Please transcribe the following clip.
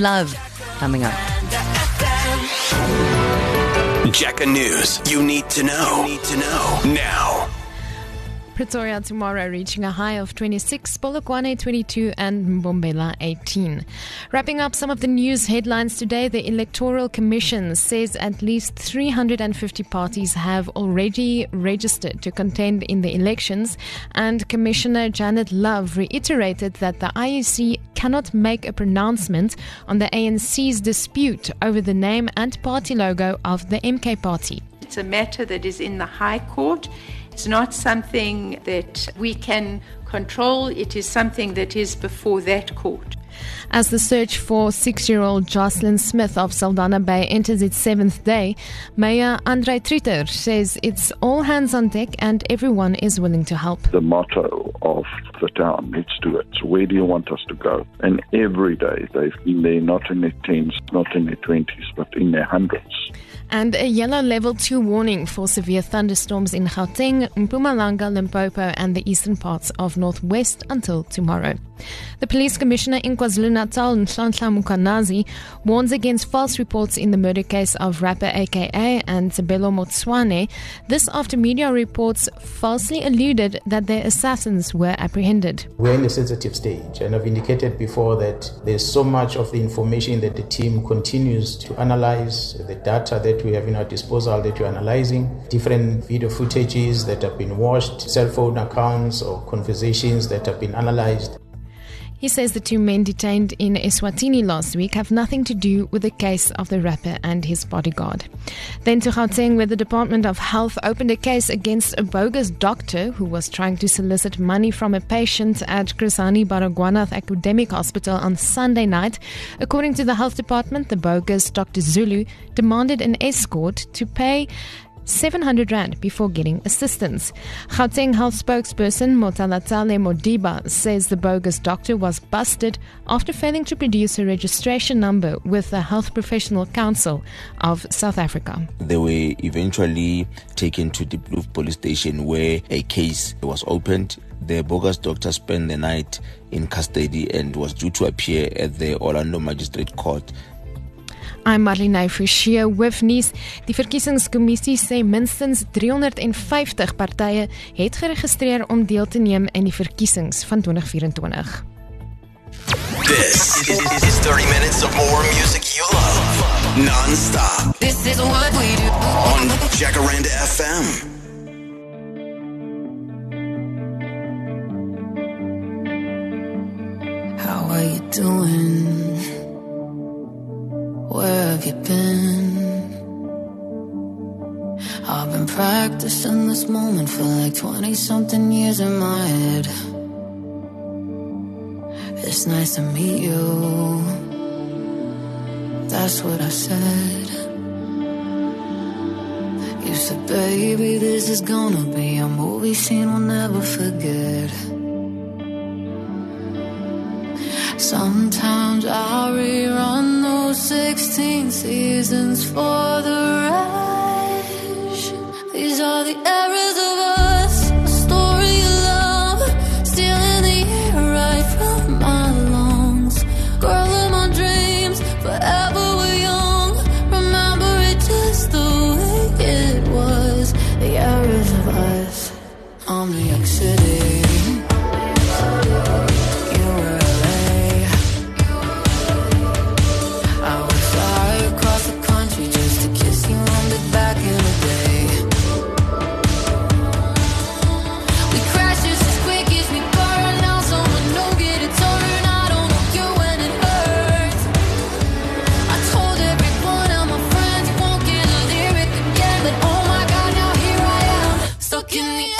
Love coming up. Jacka News. You need to know. You need to know now. Pretoria tomorrow reaching a high of 26, Polokwane 22, and Mbombela 18. Wrapping up some of the news headlines today, the Electoral Commission says at least 350 parties have already registered to contend in the elections, and Commissioner Janet Love reiterated that the IEC cannot make a pronouncement on the ANC's dispute over the name and party logo of the MK party. It's a matter that is in the High Court. It's not something that we can control. It is something that is before that court. As the search for six year old Joshlin Smith of Saldanha Bay enters its seventh day, Mayor Andre Truter says it's all hands on deck and everyone is willing to help. the motto of the town. Let's do it. So where do you want us to go? And every day they've been there, not in their tens, not in their twenties, but in their hundreds. And a yellow level 2 warning for severe thunderstorms in Gauteng, Mpumalanga, Limpopo, and the eastern parts of Northwest until tomorrow. The police commissioner in KwaZulu Natal, Nhlanhla Mkhwanazi, warns against false reports in the murder case of rapper AKA and Tebello Motsoane. This after media reports falsely alluded that their assassins were apprehended. We're in a sensitive stage, and I've indicated before that there's so much of the information that the team continues to analyze, the data that we have in our disposal that we're analyzing, different video footages that have been watched, cell phone accounts or conversations that have been analyzed. He says the two men detained in Eswatini last week have nothing to do with the case of the rapper and his bodyguard. Then to Gauteng, where the Department of Health opened a case against a bogus doctor who was trying to solicit money from a patient at Chris Hani Baragwanath Academic Hospital on Sunday night. According to the health department, the bogus Dr. Zulu demanded an escort to pay 700 Rand before getting assistance. Gauteng Health spokesperson Motalatale Modiba says the bogus doctor was busted after failing to produce a registration number with the Health Professional Council of South Africa. They were eventually taken to the Blue police station where a case was opened. The bogus doctor spent the night in custody and was due to appear at the Orlando Magistrate Court I'm Marlene Forshie hoofnuus. Die verkiesingskommissie sê minstens 350 partye het geregistreer om deel te neem in die verkiesings van 2024. This is, is 30 minutes of more music you love. Non-stop This is what we do. on Jacaranda FM. How are you doing? Have you been? I've been practicing this moment for like 20 something years in my head. It's nice to meet you. That's what I said. You said, baby, this is gonna be a movie scene we'll never forget. Sometimes I rerun 16 seasons for the rush. Won't get